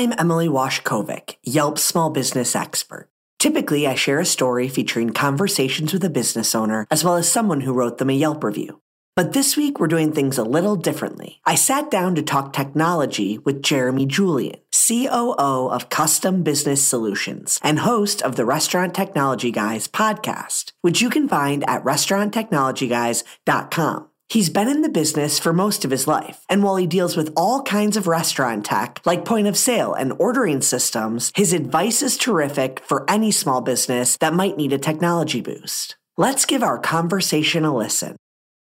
I'm Emily Washcovich, Yelp's small business expert. Typically, I share a story featuring conversations with a business owner as well as someone who wrote them a Yelp review. But this week, we're doing things a little differently. I sat down to talk technology with Jeremy Julian, COO of Custom Business Solutions and host of the Restaurant Technology Guys podcast, which you can find at restauranttechnologyguys.com. He's been in the business for most of his life, and while he deals with all kinds of restaurant tech, like point of sale and ordering systems, his advice is terrific for any small business that might need a technology boost. Let's give our conversation a listen.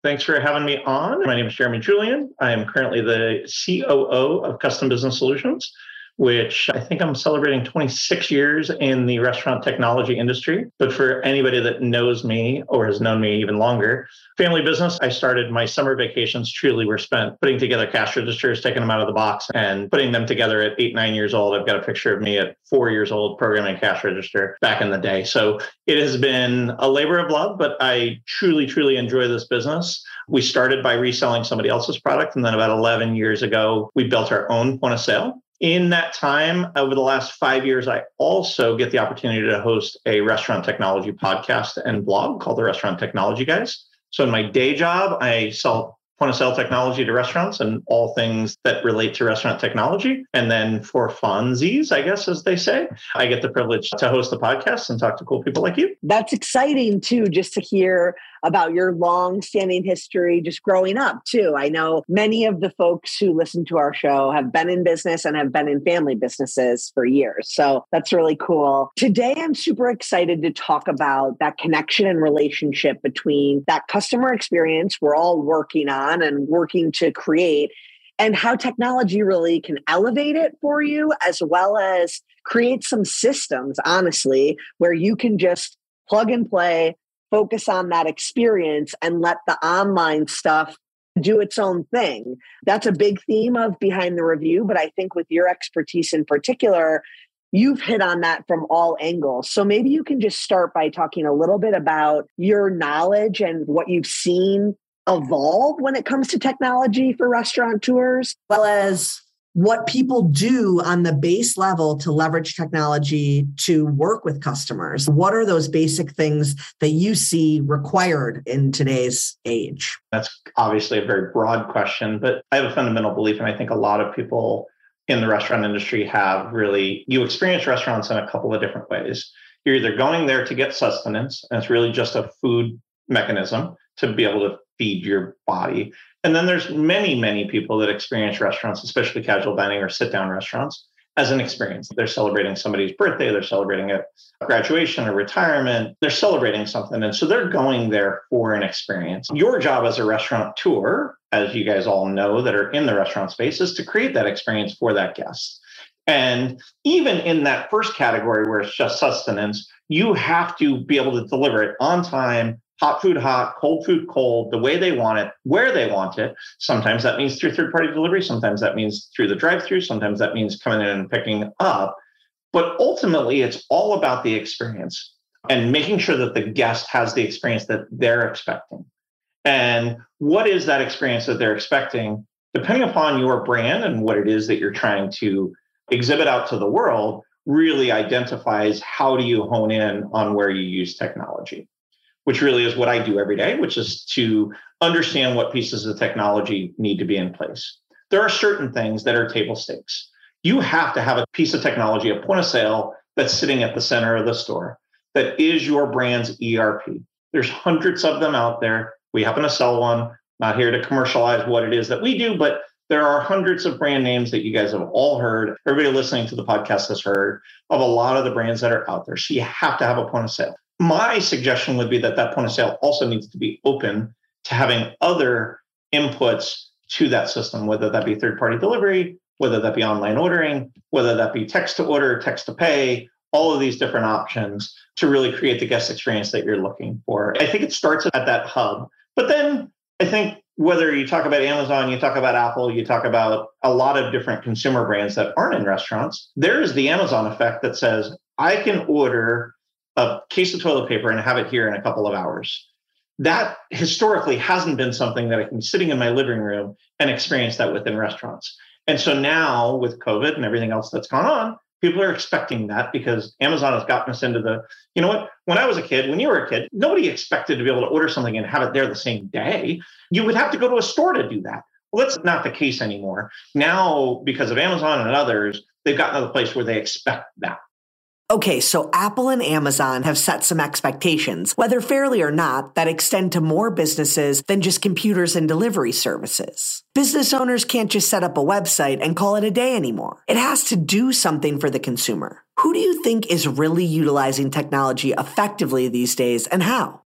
Thanks for having me on. My name is Jeremy Julian. I am currently the COO of Custom Business Solutions, which I think I'm celebrating 26 years in the restaurant technology industry. But for anybody that knows me or has known me even longer, family business, I started my summer vacations truly were spent putting together cash registers, taking them out of the box and putting them together at eight, nine years old. I've got a picture of me at four years old programming cash register back in the day. So it has been a labor of love, but I truly, truly enjoy this business. We started by reselling somebody else's product. And then about 11 years ago, we built our own point of sale. In that time, over the last five years, I also get the opportunity to host a restaurant technology podcast and blog called the Restaurant Technology Guys. So, in my day job, I sell point of sale technology to restaurants and all things that relate to restaurant technology. And then for funsies, I guess, as they say, I get the privilege to host the podcast and talk to cool people like you. that's exciting too, just to hear about your long standing history, just growing up too. I know many of the folks who listen to our show have been in business and have been in family businesses for years. So that's really cool. Today, I'm super excited to talk about that connection and relationship between that customer experience we're all working on and working to create and how technology really can elevate it for you as well as create some systems honestly where you can just plug and play focus on that experience and let the online stuff do its own thing. That's a big theme of behind the review but i think with your expertise in particular you've hit on that from all angles. So maybe you can just start by talking a little bit about your knowledge and what you've seen evolve when it comes to technology for restaurateurs well as what people do on the base level to leverage technology to work with customers. What are those basic things that you see required in today's age? That's obviously a very broad question, but I have a fundamental belief, and I think a lot of people in the restaurant industry have really, you experience restaurants in a couple of different ways. You're either going there to get sustenance, and it's really just a food mechanism to be able to feed your body. And then there's many, many people that experience restaurants, especially casual dining or sit down restaurants, as an experience. They're celebrating somebody's birthday, they're celebrating a graduation or retirement, they're celebrating something. And so they're going there for an experience. Your job as a restaurateur, as you guys all know that are in the restaurant space, is to create that experience for that guest. And even in that first category where it's just sustenance, you have to be able to deliver it on time, hot food hot, cold food cold, the way they want it, where they want it. Sometimes that means through third party delivery, sometimes that means through the drive through, sometimes that means coming in and picking up. But ultimately, it's all about the experience and making sure that the guest has the experience that they're expecting. And what is that experience that they're expecting? Depending upon your brand and what it is that you're trying to exhibit out to the world, really identifies how do you hone in on where you use technology which really is what I do every day, which is to understand what pieces of technology need to be in place. There are certain things that are table stakes. You have to have a piece of technology, a point of sale that's sitting at the center of the store that is your brand's ERP. There's hundreds of them out there. We happen to sell one. Not here to commercialize what it is that we do, but there are hundreds of brand names that you guys have all heard. Everybody listening to the podcast has heard of a lot of the brands that are out there. So you have to have a point of sale. My suggestion would be that that point of sale also needs to be open to having other inputs to that system, whether that be third party delivery, whether that be online ordering, whether that be text to order, text to pay, all of these different options to really create the guest experience that you're looking for. I think it starts at that hub. But then I think whether you talk about Amazon, you talk about Apple, you talk about a lot of different consumer brands that aren't in restaurants, there is the Amazon effect that says, I can order a case of toilet paper and have it here in a couple of hours. That historically hasn't been something that I can be sitting in my living room and experience that within restaurants. And so now with COVID and everything else that's gone on, people are expecting that because Amazon has gotten us into the, you know what? When I was a kid, when you were a kid, nobody expected to be able to order something and have it there the same day. You would have to go to a store to do that. Well, that's not the case anymore. Now, because of Amazon and others, they've gotten to the place where they expect that. Okay, so Apple and Amazon have set some expectations, whether fairly or not, that extend to more businesses than just computers and delivery services. Business owners can't just set up a website and call it a day anymore. It has to do something for the consumer. Who do you think is really utilizing technology effectively these days and how?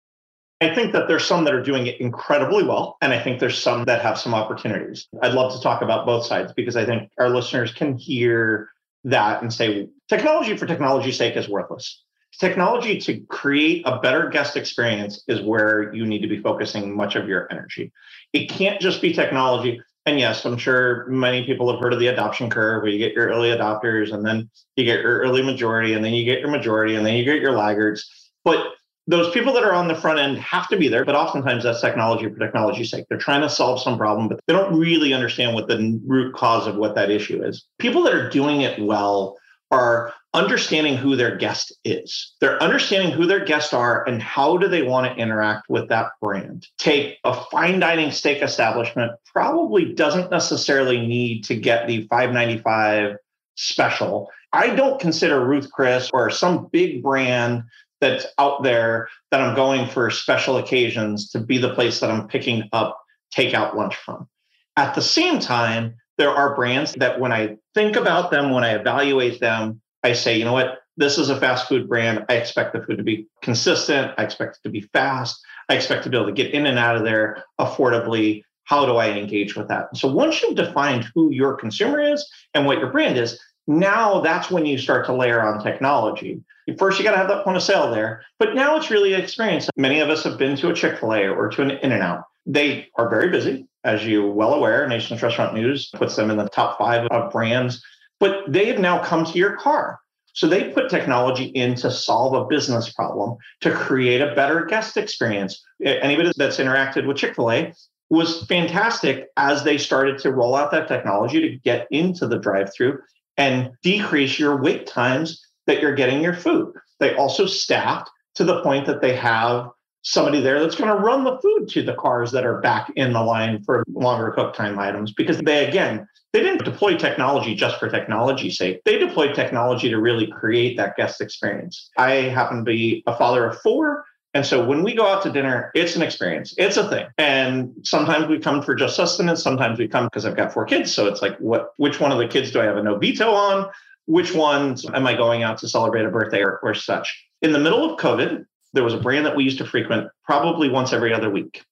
I think that there's some that are doing it incredibly well, and I think there's some that have some opportunities. I'd love to talk about both sides because I think our listeners can hear that and say technology for technology's sake is worthless. Technology to create a better guest experience is where you need to be focusing much of your energy. It can't just be technology. And yes, I'm sure many people have heard of the adoption curve where you get your early adopters and then you get your early majority and then you get your majority and then you get your laggards. But those people that are on the front end have to be there, but oftentimes that's technology for technology's sake. They're trying to solve some problem, but they don't really understand what the root cause of what that issue is. People that are doing it well are understanding who their guest is. They're understanding who their guests are and how do they want to interact with that brand. Take a fine dining steak establishment probably doesn't necessarily need to get the 595 special. I don't consider Ruth Chris or some big brand that's out there that I'm going for special occasions to be the place that I'm picking up takeout lunch from. At the same time, there are brands that when I think about them, when I evaluate them, I say, you know what, this is a fast food brand. I expect the food to be consistent. I expect it to be fast. I expect to be able to get in and out of there affordably. How do I engage with that? So once you've defined who your consumer is and what your brand is, now that's when you start to layer on technology. First, you got to have that point of sale there, but now it's really an experience. Many of us have been to a Chick fil A or to an In N Out. They are very busy, as you're well aware. Nation's Restaurant News puts them in the top five of brands, but they have now come to your car. So they put technology in to solve a business problem to create a better guest experience. Anybody that's interacted with Chick fil A was fantastic as they started to roll out that technology to get into the drive through and decrease your wait times that you're getting your food. They also staffed to the point that they have somebody there that's going to run the food to the cars that are back in the line for longer cook time items because they again they didn't deploy technology just for technology's sake. They deployed technology to really create that guest experience. I happen to be a father of four and so when we go out to dinner it's an experience. It's a thing. And sometimes we come for just sustenance sometimes we come because i've got four kids so it's like what which one of the kids do i have a no veto on? Which ones am I going out to celebrate a birthday or, or such? In the middle of COVID, there was a brand that we used to frequent probably once every other week.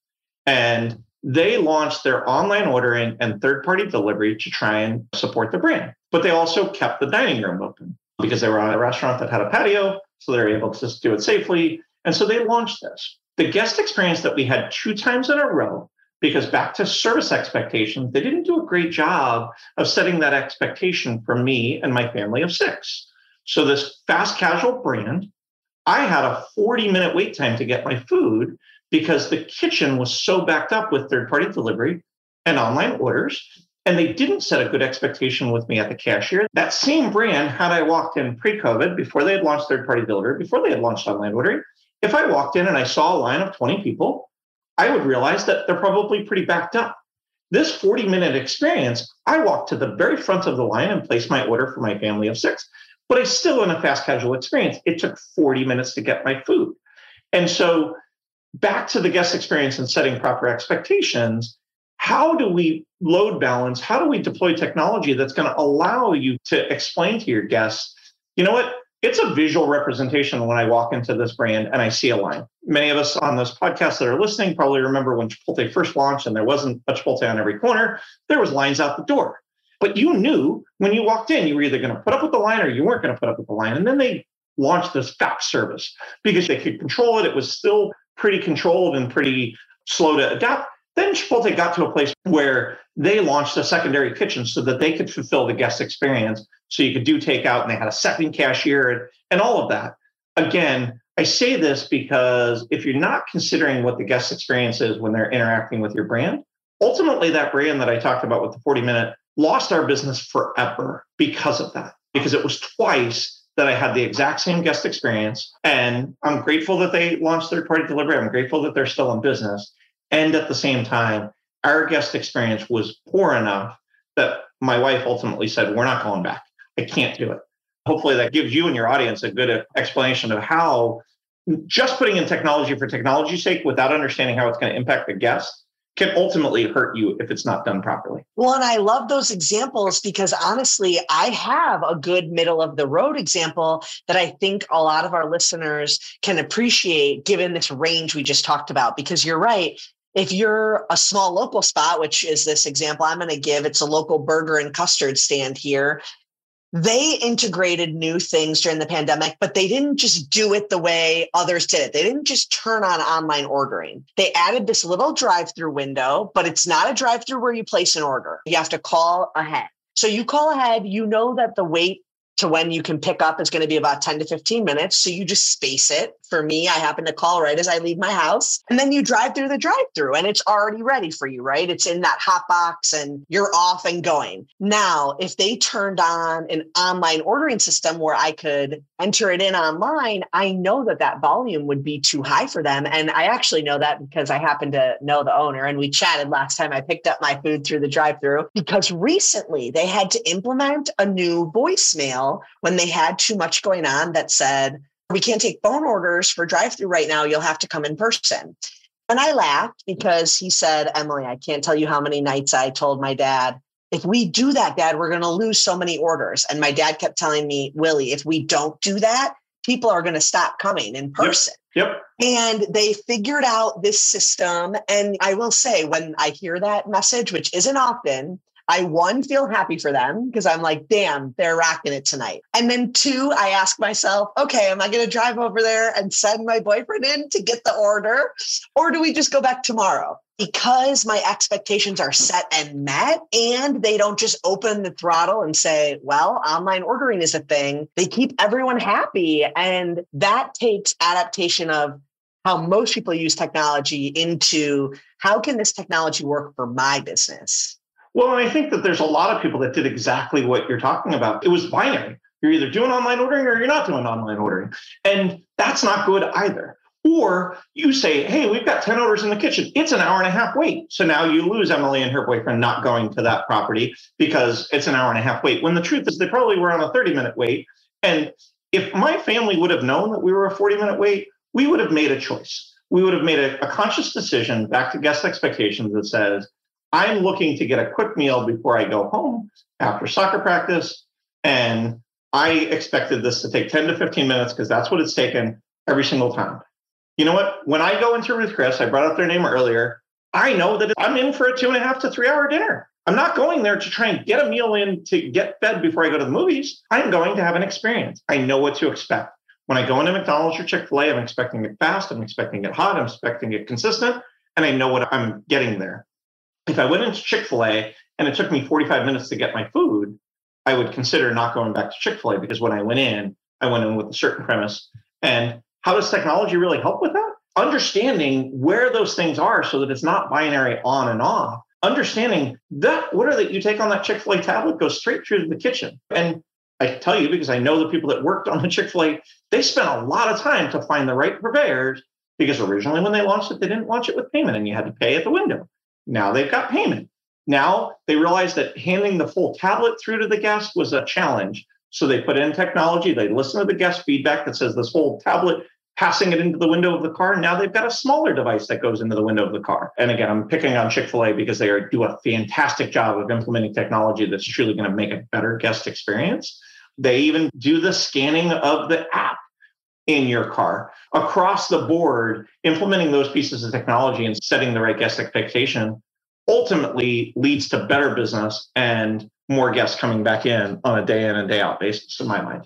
And they launched their online ordering and third party delivery to try and support the brand. But they also kept the dining room open because they were on a restaurant that had a patio. So they were able to do it safely. And so they launched this. The guest experience that we had two times in a row because back to service expectations, they didn't do a great job of setting that expectation for me and my family of six. So, this fast casual brand, I had a 40 minute wait time to get my food because the kitchen was so backed up with third party delivery and online orders. And they didn't set a good expectation with me at the cashier. That same brand, had I walked in pre COVID, before they had launched third party delivery, before they had launched online ordering, if I walked in and I saw a line of 20 people, I would realize that they're probably pretty backed up. This 40 minute experience, I walked to the very front of the line and placed my order for my family of six, but I still in a fast casual experience. It took 40 minutes to get my food. And so back to the guest experience and setting proper expectations. How do we load balance? How do we deploy technology that's going to allow you to explain to your guests, you know what? it's a visual representation when I walk into this brand and I see a line. Many of us on this podcast that are listening probably remember when Chipotle first launched and there wasn't a Chipotle on every corner, there was lines out the door. But you knew when you walked in, you were either going to put up with the line or you weren't going to put up with the line. And then they launched this fax service because they could control it. It was still pretty controlled and pretty slow to adapt. Then Chipotle got to a place where they launched a secondary kitchen so that they could fulfill the guest experience. So you could do takeout and they had a second cashier and, and all of that. Again, I say this because if you're not considering what the guest experience is when they're interacting with your brand, ultimately that brand that I talked about with the 40 minute lost our business forever because of that, because it was twice that I had the exact same guest experience. And I'm grateful that they launched third party delivery. I'm grateful that they're still in business. And at the same time, our guest experience was poor enough that my wife ultimately said, We're not going back. I can't do it. Hopefully, that gives you and your audience a good explanation of how just putting in technology for technology's sake without understanding how it's going to impact the guest can ultimately hurt you if it's not done properly. Well, and I love those examples because honestly, I have a good middle of the road example that I think a lot of our listeners can appreciate given this range we just talked about. Because you're right. If you're a small local spot, which is this example I'm going to give, it's a local burger and custard stand here they integrated new things during the pandemic, but they didn't just do it the way others did it. They didn't just turn on online ordering. They added this little drive through window, but it's not a drive through where you place an order. You have to call ahead. So you call ahead, you know that the wait to when you can pick up is going to be about 10 to 15 minutes. So you just space it. For me, I happen to call right as I leave my house. And then you drive through the drive through and it's already ready for you, right? It's in that hot box and you're off and going. Now, if they turned on an online ordering system where I could enter it in online, I know that that volume would be too high for them. And I actually know that because I happen to know the owner and we chatted last time I picked up my food through the drive through because recently they had to implement a new voicemail when they had too much going on that said, we can't take phone orders for drive through right now. You'll have to come in person. And I laughed because he said, Emily, I can't tell you how many nights I told my dad, if we do that, dad, we're going to lose so many orders. And my dad kept telling me, Willie, if we don't do that, people are going to stop coming in person. Yep. yep. And they figured out this system. And I will say, when I hear that message, which isn't often, I one feel happy for them because I'm like, damn, they're rocking it tonight. And then two, I ask myself, okay, am I going to drive over there and send my boyfriend in to get the order? Or do we just go back tomorrow? Because my expectations are set and met, and they don't just open the throttle and say, well, online ordering is a thing. They keep everyone happy. And that takes adaptation of how most people use technology into how can this technology work for my business? Well, and I think that there's a lot of people that did exactly what you're talking about. It was binary. You're either doing online ordering or you're not doing online ordering. And that's not good either. Or you say, hey, we've got 10 orders in the kitchen. It's an hour and a half wait. So now you lose Emily and her boyfriend not going to that property because it's an hour and a half wait. When the truth is, they probably were on a 30 minute wait. And if my family would have known that we were a 40 minute wait, we would have made a choice. We would have made a, a conscious decision back to guest expectations that says, I'm looking to get a quick meal before I go home after soccer practice. And I expected this to take 10 to 15 minutes because that's what it's taken every single time. You know what? When I go into Ruth Chris, I brought up their name earlier. I know that I'm in for a two and a half to three hour dinner. I'm not going there to try and get a meal in to get fed before I go to the movies. I'm going to have an experience. I know what to expect. When I go into McDonald's or Chick fil A, I'm expecting it fast, I'm expecting it hot, I'm expecting it consistent, and I know what I'm getting there if I went into Chick fil A and it took me 45 minutes to get my food, I would consider not going back to Chick fil A because when I went in, I went in with a certain premise. And how does technology really help with that? Understanding where those things are so that it's not binary on and off. Understanding that order that you take on that Chick fil A tablet goes straight through to the kitchen. And I tell you because I know the people that worked on the Chick fil A, they spent a lot of time to find the right purveyors because originally when they launched it, they didn't launch it with payment and you had to pay at the window. Now they've got payment. Now they realize that handing the full tablet through to the guest was a challenge. So they put in technology, they listen to the guest feedback that says this whole tablet passing it into the window of the car. Now they've got a smaller device that goes into the window of the car. And again, I'm picking on Chick fil A because they are, do a fantastic job of implementing technology that's truly going to make a better guest experience. They even do the scanning of the app in your car across the board, implementing those pieces of technology and setting the right guest expectation ultimately leads to better business and more guests coming back in on a day in and day out basis, in my mind.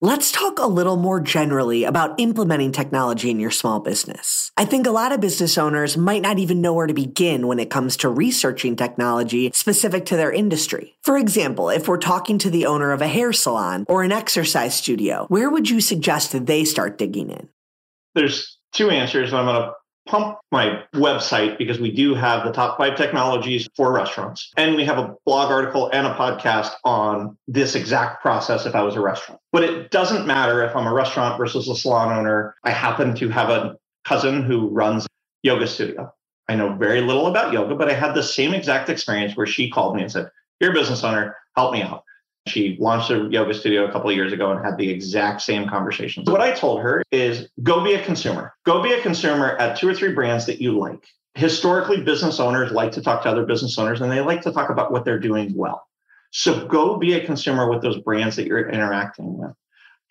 Let's talk a little more generally about implementing technology in your small business. I think a lot of business owners might not even know where to begin when it comes to researching technology specific to their industry. For example, if we're talking to the owner of a hair salon or an exercise studio, where would you suggest that they start digging in? There's two answers. and I'm going to pump my website because we do have the top five technologies for restaurants. And we have a blog article and a podcast on this exact process if I was a restaurant. But it doesn't matter if I'm a restaurant versus a salon owner. I happen to have a cousin who runs yoga studio. I know very little about yoga, but I had the same exact experience where she called me and said, You're a business owner, help me out. She launched a yoga studio a couple of years ago and had the exact same conversations. What I told her is go be a consumer. Go be a consumer at two or three brands that you like. Historically, business owners like to talk to other business owners and they like to talk about what they're doing well. So go be a consumer with those brands that you're interacting with.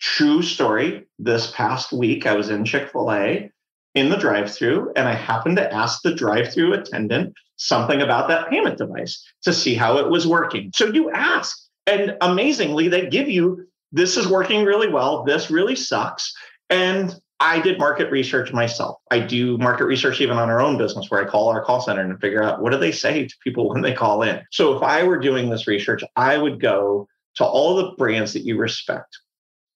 True story. This past week, I was in Chick fil A in the drive through and I happened to ask the drive through attendant something about that payment device to see how it was working. So you ask and amazingly, they give you this is working really well. This really sucks. And I did market research myself. I do market research even on our own business where I call our call center and figure out what do they say to people when they call in. So if I were doing this research, I would go to all the brands that you respect.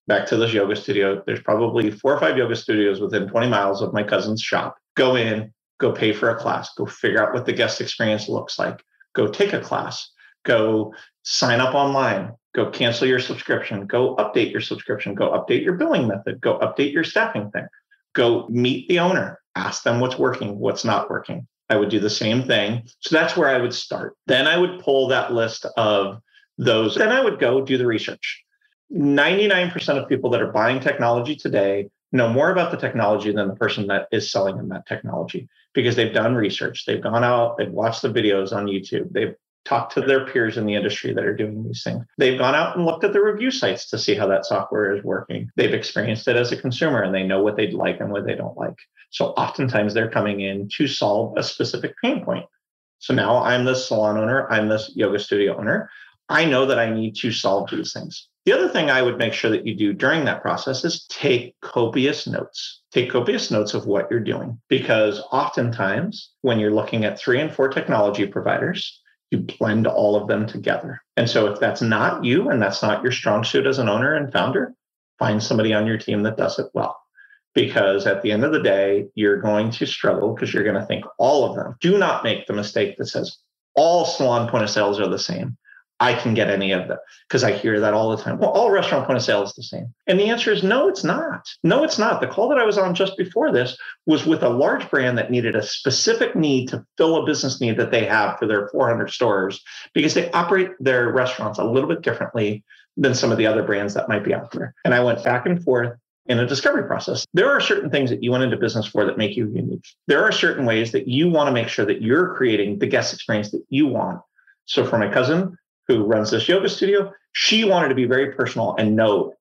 Back to this yoga studio, there's probably four or five yoga studios within 20 miles of my cousin's shop. Go in, go pay for a class, go figure out what the guest experience looks like, go take a class, go sign up online, go cancel your subscription, go update your subscription, go update your billing method, go update your staffing thing, go meet the owner, ask them what's working, what's not working. I would do the same thing. So that's where I would start. Then I would pull that list of those. Then I would go do the research. 99% of people that are buying technology today know more about the technology than the person that is selling them that technology because they've done research. They've gone out, they've watched the videos on YouTube, they've talked to their peers in the industry that are doing these things. They've gone out and looked at the review sites to see how that software is working. They've experienced it as a consumer and they know what they'd like and what they don't like. So oftentimes they're coming in to solve a specific pain point. So now I'm the salon owner, I'm this yoga studio owner. I know that I need to solve these things. The other thing I would make sure that you do during that process is take copious notes. Take copious notes of what you're doing because oftentimes when you're looking at three and four technology providers, you blend all of them together. And so if that's not you and that's not your strong suit as an owner and founder, find somebody on your team that does it well. Because at the end of the day, you're going to struggle because you're going to think all of them. Do not make the mistake that says all salon point of sales are the same. I can get any of them because I hear that all the time. Well, all restaurant point of sale is the same. And the answer is no, it's not. No, it's not. The call that I was on just before this was with a large brand that needed a specific need to fill a business need that they have for their 400 stores because they operate their restaurants a little bit differently than some of the other brands that might be out there. And I went back and forth in a discovery process. There are certain things that you went into business for that make you unique. There are certain ways that you want to make sure that you're creating the guest experience that you want. So for my cousin, who runs this yoga studio, she wanted to be very personal and know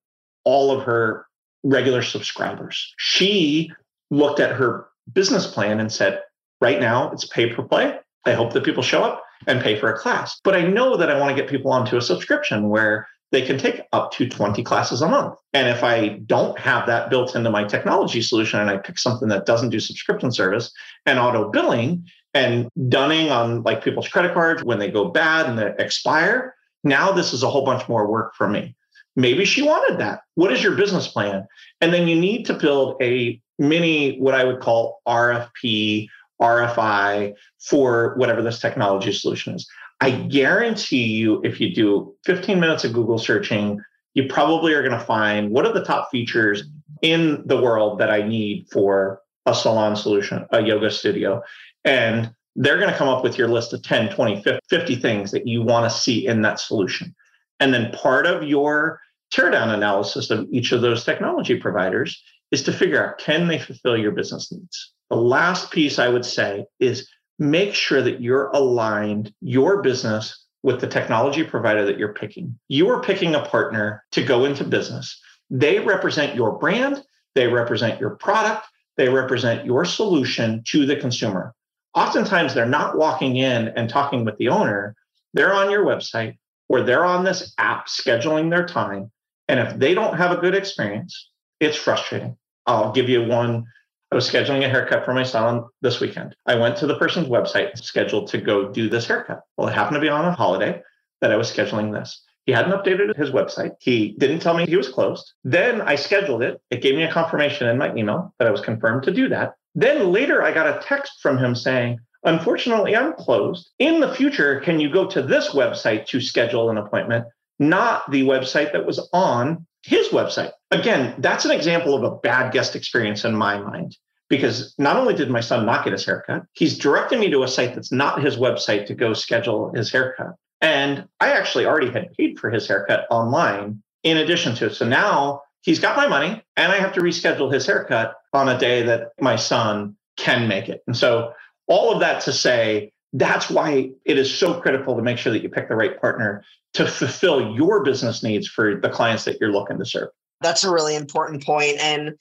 all of her regular subscribers. She looked at her business plan and said, right now it's pay per play. I hope that people show up and pay for a class. But I know that I want to get people onto a subscription where they can take up to 20 classes a month. And if I don't have that built into my technology solution and I pick something that doesn't do subscription service and auto billing, and dunning on like people's credit cards when they go bad and they expire. Now this is a whole bunch more work for me. Maybe she wanted that. What is your business plan? And then you need to build a mini, what I would call RFP, RFI for whatever this technology solution is. I guarantee you, if you do 15 minutes of Google searching, you probably are going to find what are the top features in the world that I need for a salon solution, a yoga studio. And they're going to come up with your list of 10, 20, 50 things that you want to see in that solution. And then part of your teardown analysis of each of those technology providers is to figure out can they fulfill your business needs? The last piece I would say is make sure that you're aligned your business with the technology provider that you're picking. You are picking a partner to go into business. They represent your brand, they represent your product, they represent your solution to the consumer. Oftentimes, they're not walking in and talking with the owner, they're on your website or they're on this app scheduling their time. And if they don't have a good experience, it's frustrating. I'll give you one. I was scheduling a haircut for my salon this weekend. I went to the person's website scheduled to go do this haircut. Well, it happened to be on a holiday that I was scheduling this. He hadn't updated his website. He didn't tell me he was closed. Then I scheduled it. It gave me a confirmation in my email that I was confirmed to do that. Then later I got a text from him saying, Unfortunately, I'm closed. In the future, can you go to this website to schedule an appointment, not the website that was on his website? Again, that's an example of a bad guest experience in my mind because not only did my son not get his haircut, he's directing me to a site that's not his website to go schedule his haircut. And I actually already had paid for his haircut online in addition to it. So now he's got my money and I have to reschedule his haircut on a day that my son can make it. And so all of that to say, that's why it is so critical to make sure that you pick the right partner to fulfill your business needs for the clients that you're looking to serve. That's a really important point. And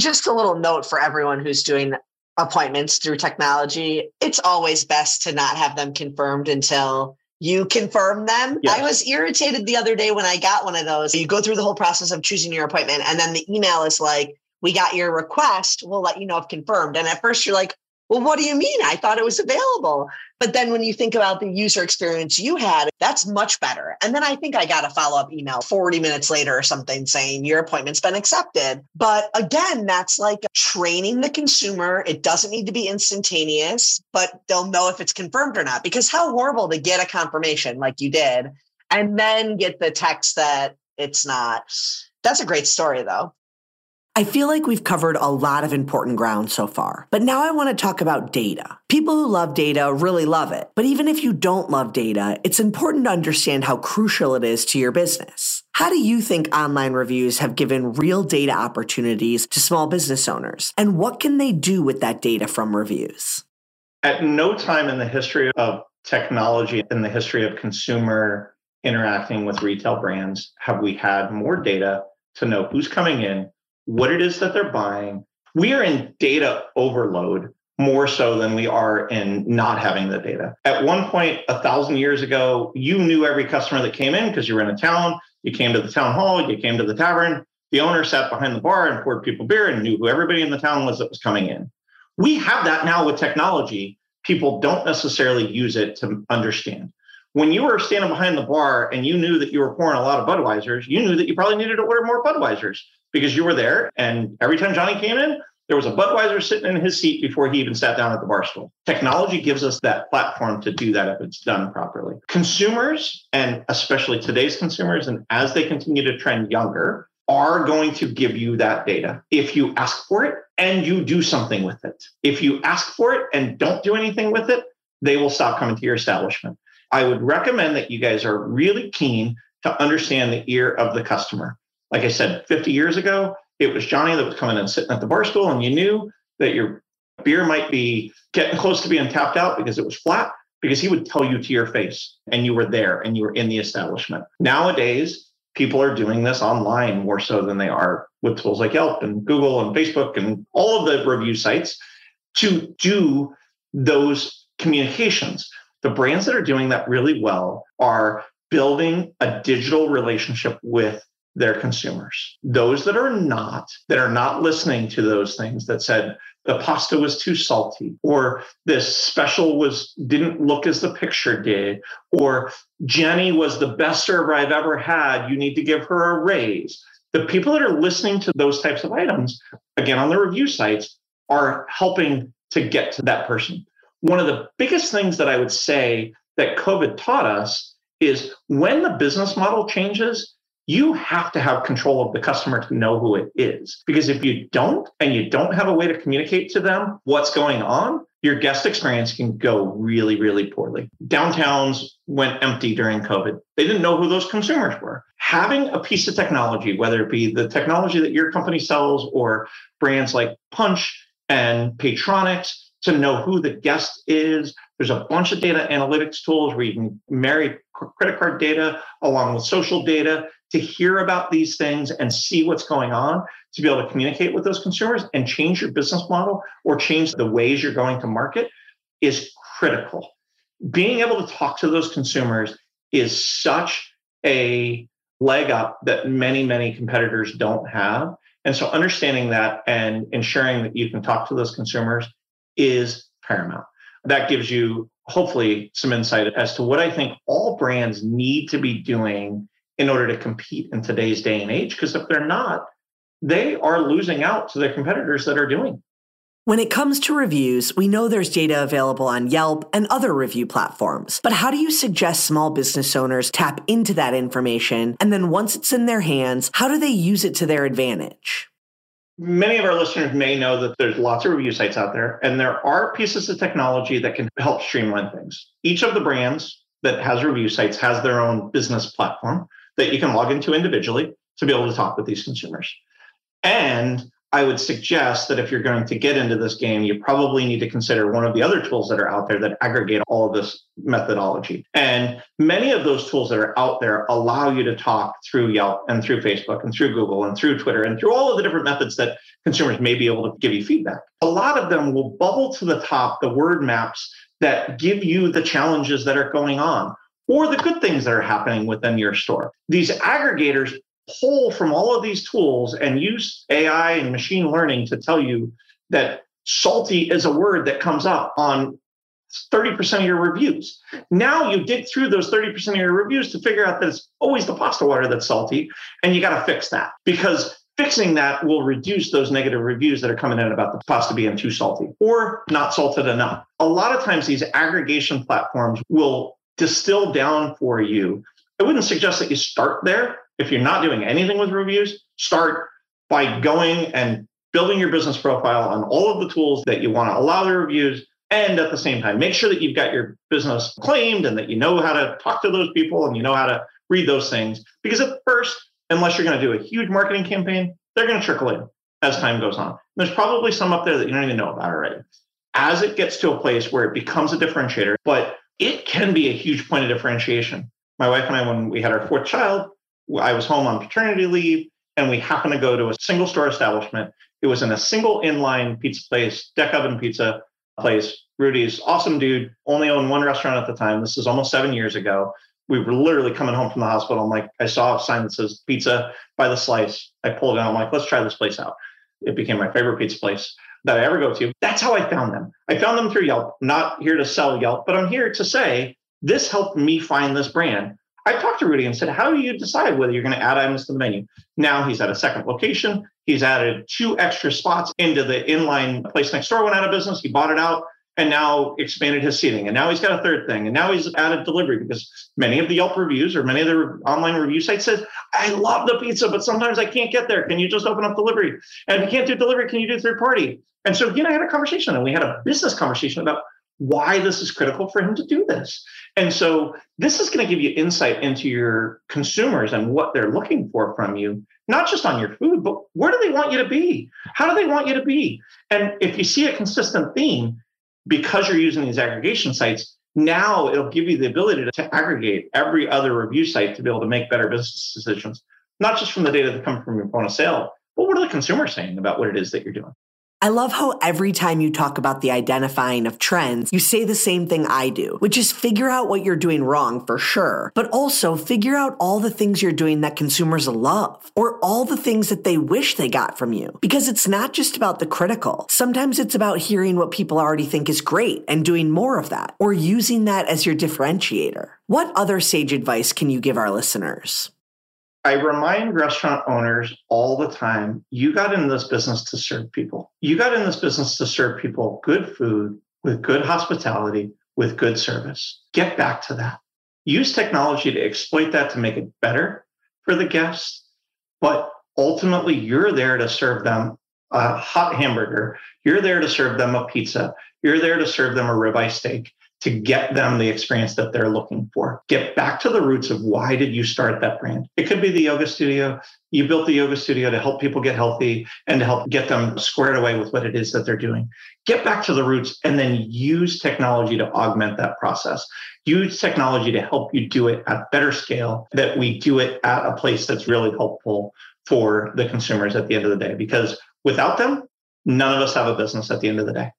just a little note for everyone who's doing appointments through technology it's always best to not have them confirmed until you confirm them. Yes. I was irritated the other day when I got one of those. You go through the whole process of choosing your appointment, and then the email is like, We got your request. We'll let you know if confirmed. And at first, you're like, well, what do you mean? I thought it was available. But then when you think about the user experience you had, that's much better. And then I think I got a follow up email 40 minutes later or something saying your appointment's been accepted. But again, that's like training the consumer. It doesn't need to be instantaneous, but they'll know if it's confirmed or not. Because how horrible to get a confirmation like you did and then get the text that it's not. That's a great story, though. I feel like we've covered a lot of important ground so far, but now I want to talk about data. People who love data really love it, but even if you don't love data, it's important to understand how crucial it is to your business. How do you think online reviews have given real data opportunities to small business owners? And what can they do with that data from reviews? At no time in the history of technology, in the history of consumer interacting with retail brands, have we had more data to know who's coming in, what it is that they're buying. We are in data overload more so than we are in not having the data. At one point, a thousand years ago, you knew every customer that came in because you were in a town. You came to the town hall, you came to the tavern. The owner sat behind the bar and poured people beer and knew who everybody in the town was that was coming in. We have that now with technology. People don't necessarily use it to understand. When you were standing behind the bar and you knew that you were pouring a lot of Budweisers, you knew that you probably needed to order more Budweisers because you were there. And every time Johnny came in, there was a Budweiser sitting in his seat before he even sat down at the bar stool. Technology gives us that platform to do that if it's done properly. Consumers, and especially today's consumers, and as they continue to trend younger, are going to give you that data if you ask for it and you do something with it. If you ask for it and don't do anything with it, they will stop coming to your establishment. I would recommend that you guys are really keen to understand the ear of the customer. Like I said, 50 years ago, it was Johnny that was coming and sitting at the bar stool, and you knew that your beer might be getting close to being tapped out because it was flat, because he would tell you to your face and you were there and you were in the establishment. Nowadays, people are doing this online more so than they are with tools like Yelp and Google and Facebook and all of the review sites to do those communications. The brands that are doing that really well are building a digital relationship with their consumers. Those that are not, that are not listening to those things that said the pasta was too salty, or this special was didn't look as the picture did, or Jenny was the best server I've ever had. You need to give her a raise. The people that are listening to those types of items, again on the review sites, are helping to get to that person. One of the biggest things that I would say that COVID taught us is when the business model changes, you have to have control of the customer to know who it is. Because if you don't, and you don't have a way to communicate to them what's going on, your guest experience can go really, really poorly. Downtowns went empty during COVID. They didn't know who those consumers were. Having a piece of technology, whether it be the technology that your company sells or brands like Punchh and Paytronix to know who the guest is. There's a bunch of data analytics tools where you can marry credit card data along with social data to hear about these things and see what's going on to be able to communicate with those consumers and change your business model or change the ways you're going to market is critical. Being able to talk to those consumers is such a leg up that many, many competitors don't have. And so understanding that and ensuring that you can talk to those consumers is paramount. That gives you hopefully some insight as to what I think all brands need to be doing in order to compete in today's day and age. Because if they're not, they are losing out to their competitors that are doing. When it comes to reviews, we know there's data available on Yelp and other review platforms. But how do you suggest small business owners tap into that information? And then once it's in their hands, how do they use it to their advantage? Many of our listeners may know that there's lots of review sites out there, and there are pieces of technology that can help streamline things. Each of the brands that has review sites has their own business platform that you can log into individually to be able to talk with these consumers. And I would suggest that if you're going to get into this game, you probably need to consider one of the other tools that are out there that aggregate all of this methodology. And many of those tools that are out there allow you to talk through Yelp and through Facebook and through Google and through Twitter and through all of the different methods that consumers may be able to give you feedback. A lot of them will bubble to the top the word maps that give you the challenges that are going on or the good things that are happening within your store. These aggregators pull from all of these tools and use AI and machine learning to tell you that salty is a word that comes up on 30% of your reviews. Now you dig through those 30% of your reviews to figure out that it's always the pasta water that's salty, and you got to fix that because fixing that will reduce those negative reviews that are coming in about the pasta being too salty or not salted enough. A lot of times, these aggregation platforms will distill down for you. I wouldn't suggest that you start there if you're not doing anything with reviews, start by going and building your business profile on all of the tools that you want to allow the reviews. And at the same time, make sure that you've got your business claimed and that you know how to talk to those people and you know how to read those things. Because at first, unless you're going to do a huge marketing campaign, they're going to trickle in as time goes on. There's probably some up there that you don't even know about already. As it gets to a place where it becomes a differentiator, but it can be a huge point of differentiation. My wife and I, when we had our fourth child, I was home on paternity leave and we happened to go to a single store establishment. It was in a single inline pizza place, deck oven pizza place. Rudy's awesome dude, only owned one restaurant at the time. This is almost seven years ago. We were literally coming home from the hospital. I'm like, I saw a sign that says pizza by the slice. I pulled it out. I'm like, let's try this place out. It became my favorite pizza place that I ever go to. That's how I found them. I found them through Yelp. not here to sell Yelp, but I'm here to say this helped me find this brand. I talked to Rudy and said, How do you decide whether you're going to add items to the menu? Now he's at a second location. He's added two extra spots into the inline place next door, went out of business. He bought it out and now expanded his seating. And now he's got a third thing. And now he's added delivery because many of the Yelp reviews or many of the online review sites says, I love the pizza, but sometimes I can't get there. Can you just open up delivery? And if you can't do delivery, can you do third party? And so he and I had a conversation and we had a business conversation about why this is critical for him to do this. And so this is going to give you insight into your consumers and what they're looking for from you, not just on your food, but where do they want you to be? How do they want you to be? And if you see a consistent theme, because you're using these aggregation sites, now it'll give you the ability to, aggregate every other review site to be able to make better business decisions, not just from the data that come from your point of sale, but what are the consumers saying about what it is that you're doing? I love how every time you talk about the identifying of trends, you say the same thing I do, which is figure out what you're doing wrong for sure, but also figure out all the things you're doing that consumers love or all the things that they wish they got from you. Because it's not just about the critical. Sometimes it's about hearing what people already think is great and doing more of that or using that as your differentiator. What other sage advice can you give our listeners? I remind restaurant owners all the time you got in this business to serve people. You got in this business to serve people good food with good hospitality, with good service. Get back to that. Use technology to exploit that to make it better for the guests. But ultimately, you're there to serve them a hot hamburger. You're there to serve them a pizza. You're there to serve them a ribeye steak. To get them the experience that they're looking for. Get back to the roots of why did you start that brand? It could be the yoga studio. You built the yoga studio to help people get healthy and to help get them squared away with what it is that they're doing. Get back to the roots and then use technology to augment that process. Use technology to help you do it at better scale, that we do it at a place that's really helpful for the consumers at the end of the day. Because without them, none of us have a business at the end of the day.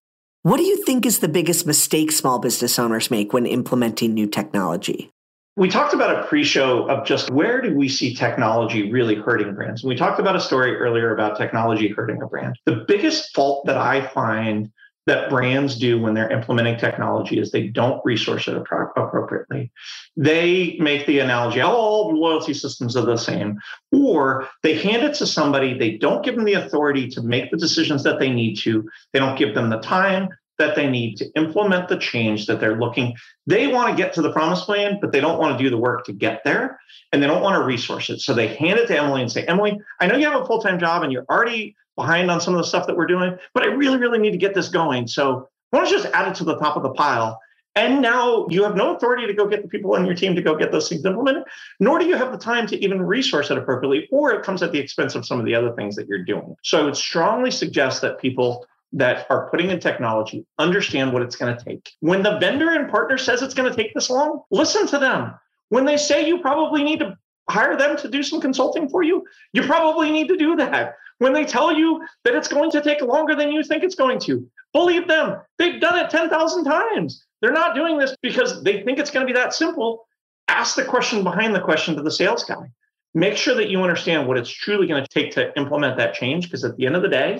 What do you think is the biggest mistake small business owners make when implementing new technology? We talked about a pre show of just where do we see technology really hurting brands. And We talked about a story earlier about technology hurting a brand. The biggest fault that I find that brands do when they're implementing technology is they don't resource it appropriately. They make the analogy, oh, all loyalty systems are the same, or they hand it to somebody, they don't give them the authority to make the decisions that they need to, they don't give them the time that they need to implement the change that they're looking. They want to get to the promised land, but they don't want to do the work to get there and they don't want to resource it. So they hand it to Emily and say, Emily, I know you have a full time job and you're already behind on some of the stuff that we're doing, but I really, really need to get this going. So why don't you just add it to the top of the pile? And now you have no authority to go get the people on your team to go get those things implemented, nor do you have the time to even resource it appropriately, or it comes at the expense of some of the other things that you're doing. So I would strongly suggest that people that are putting in technology understand what it's going to take. When the vendor and partner says it's going to take this long, listen to them. When they say you probably need to hire them to do some consulting for you, you probably need to do that when they tell you that it's going to take longer than you think it's going to. Believe them. They've done it 10,000 times. They're not doing this because they think it's going to be that simple. Ask the question behind the question to the sales guy. Make sure that you understand what it's truly going to take to implement that change because at the end of the day,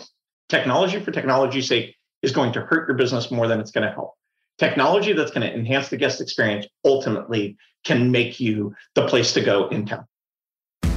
technology for technology's sake is going to hurt your business more than it's going to help. Technology that's going to enhance the guest experience ultimately can make you the place to go in town.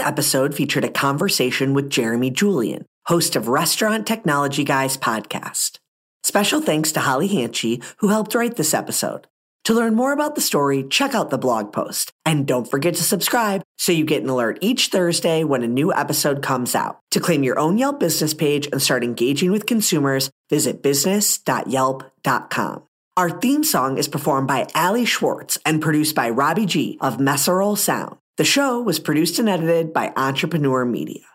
Episode featured a conversation with Jeremy Julian, host of Restaurant Technology Guys podcast. Special thanks to Holly Hanchy, who helped write this episode. To learn more about the story, check out the blog post. And don't forget to subscribe so you get an alert each Thursday when a new episode comes out. To claim your own Yelp business page and start engaging with consumers, visit business.yelp.com. Our theme song is performed by Ali Schwartz and produced by Robbie G of Messerol Sound. The show was produced and edited by Entrepreneur Media.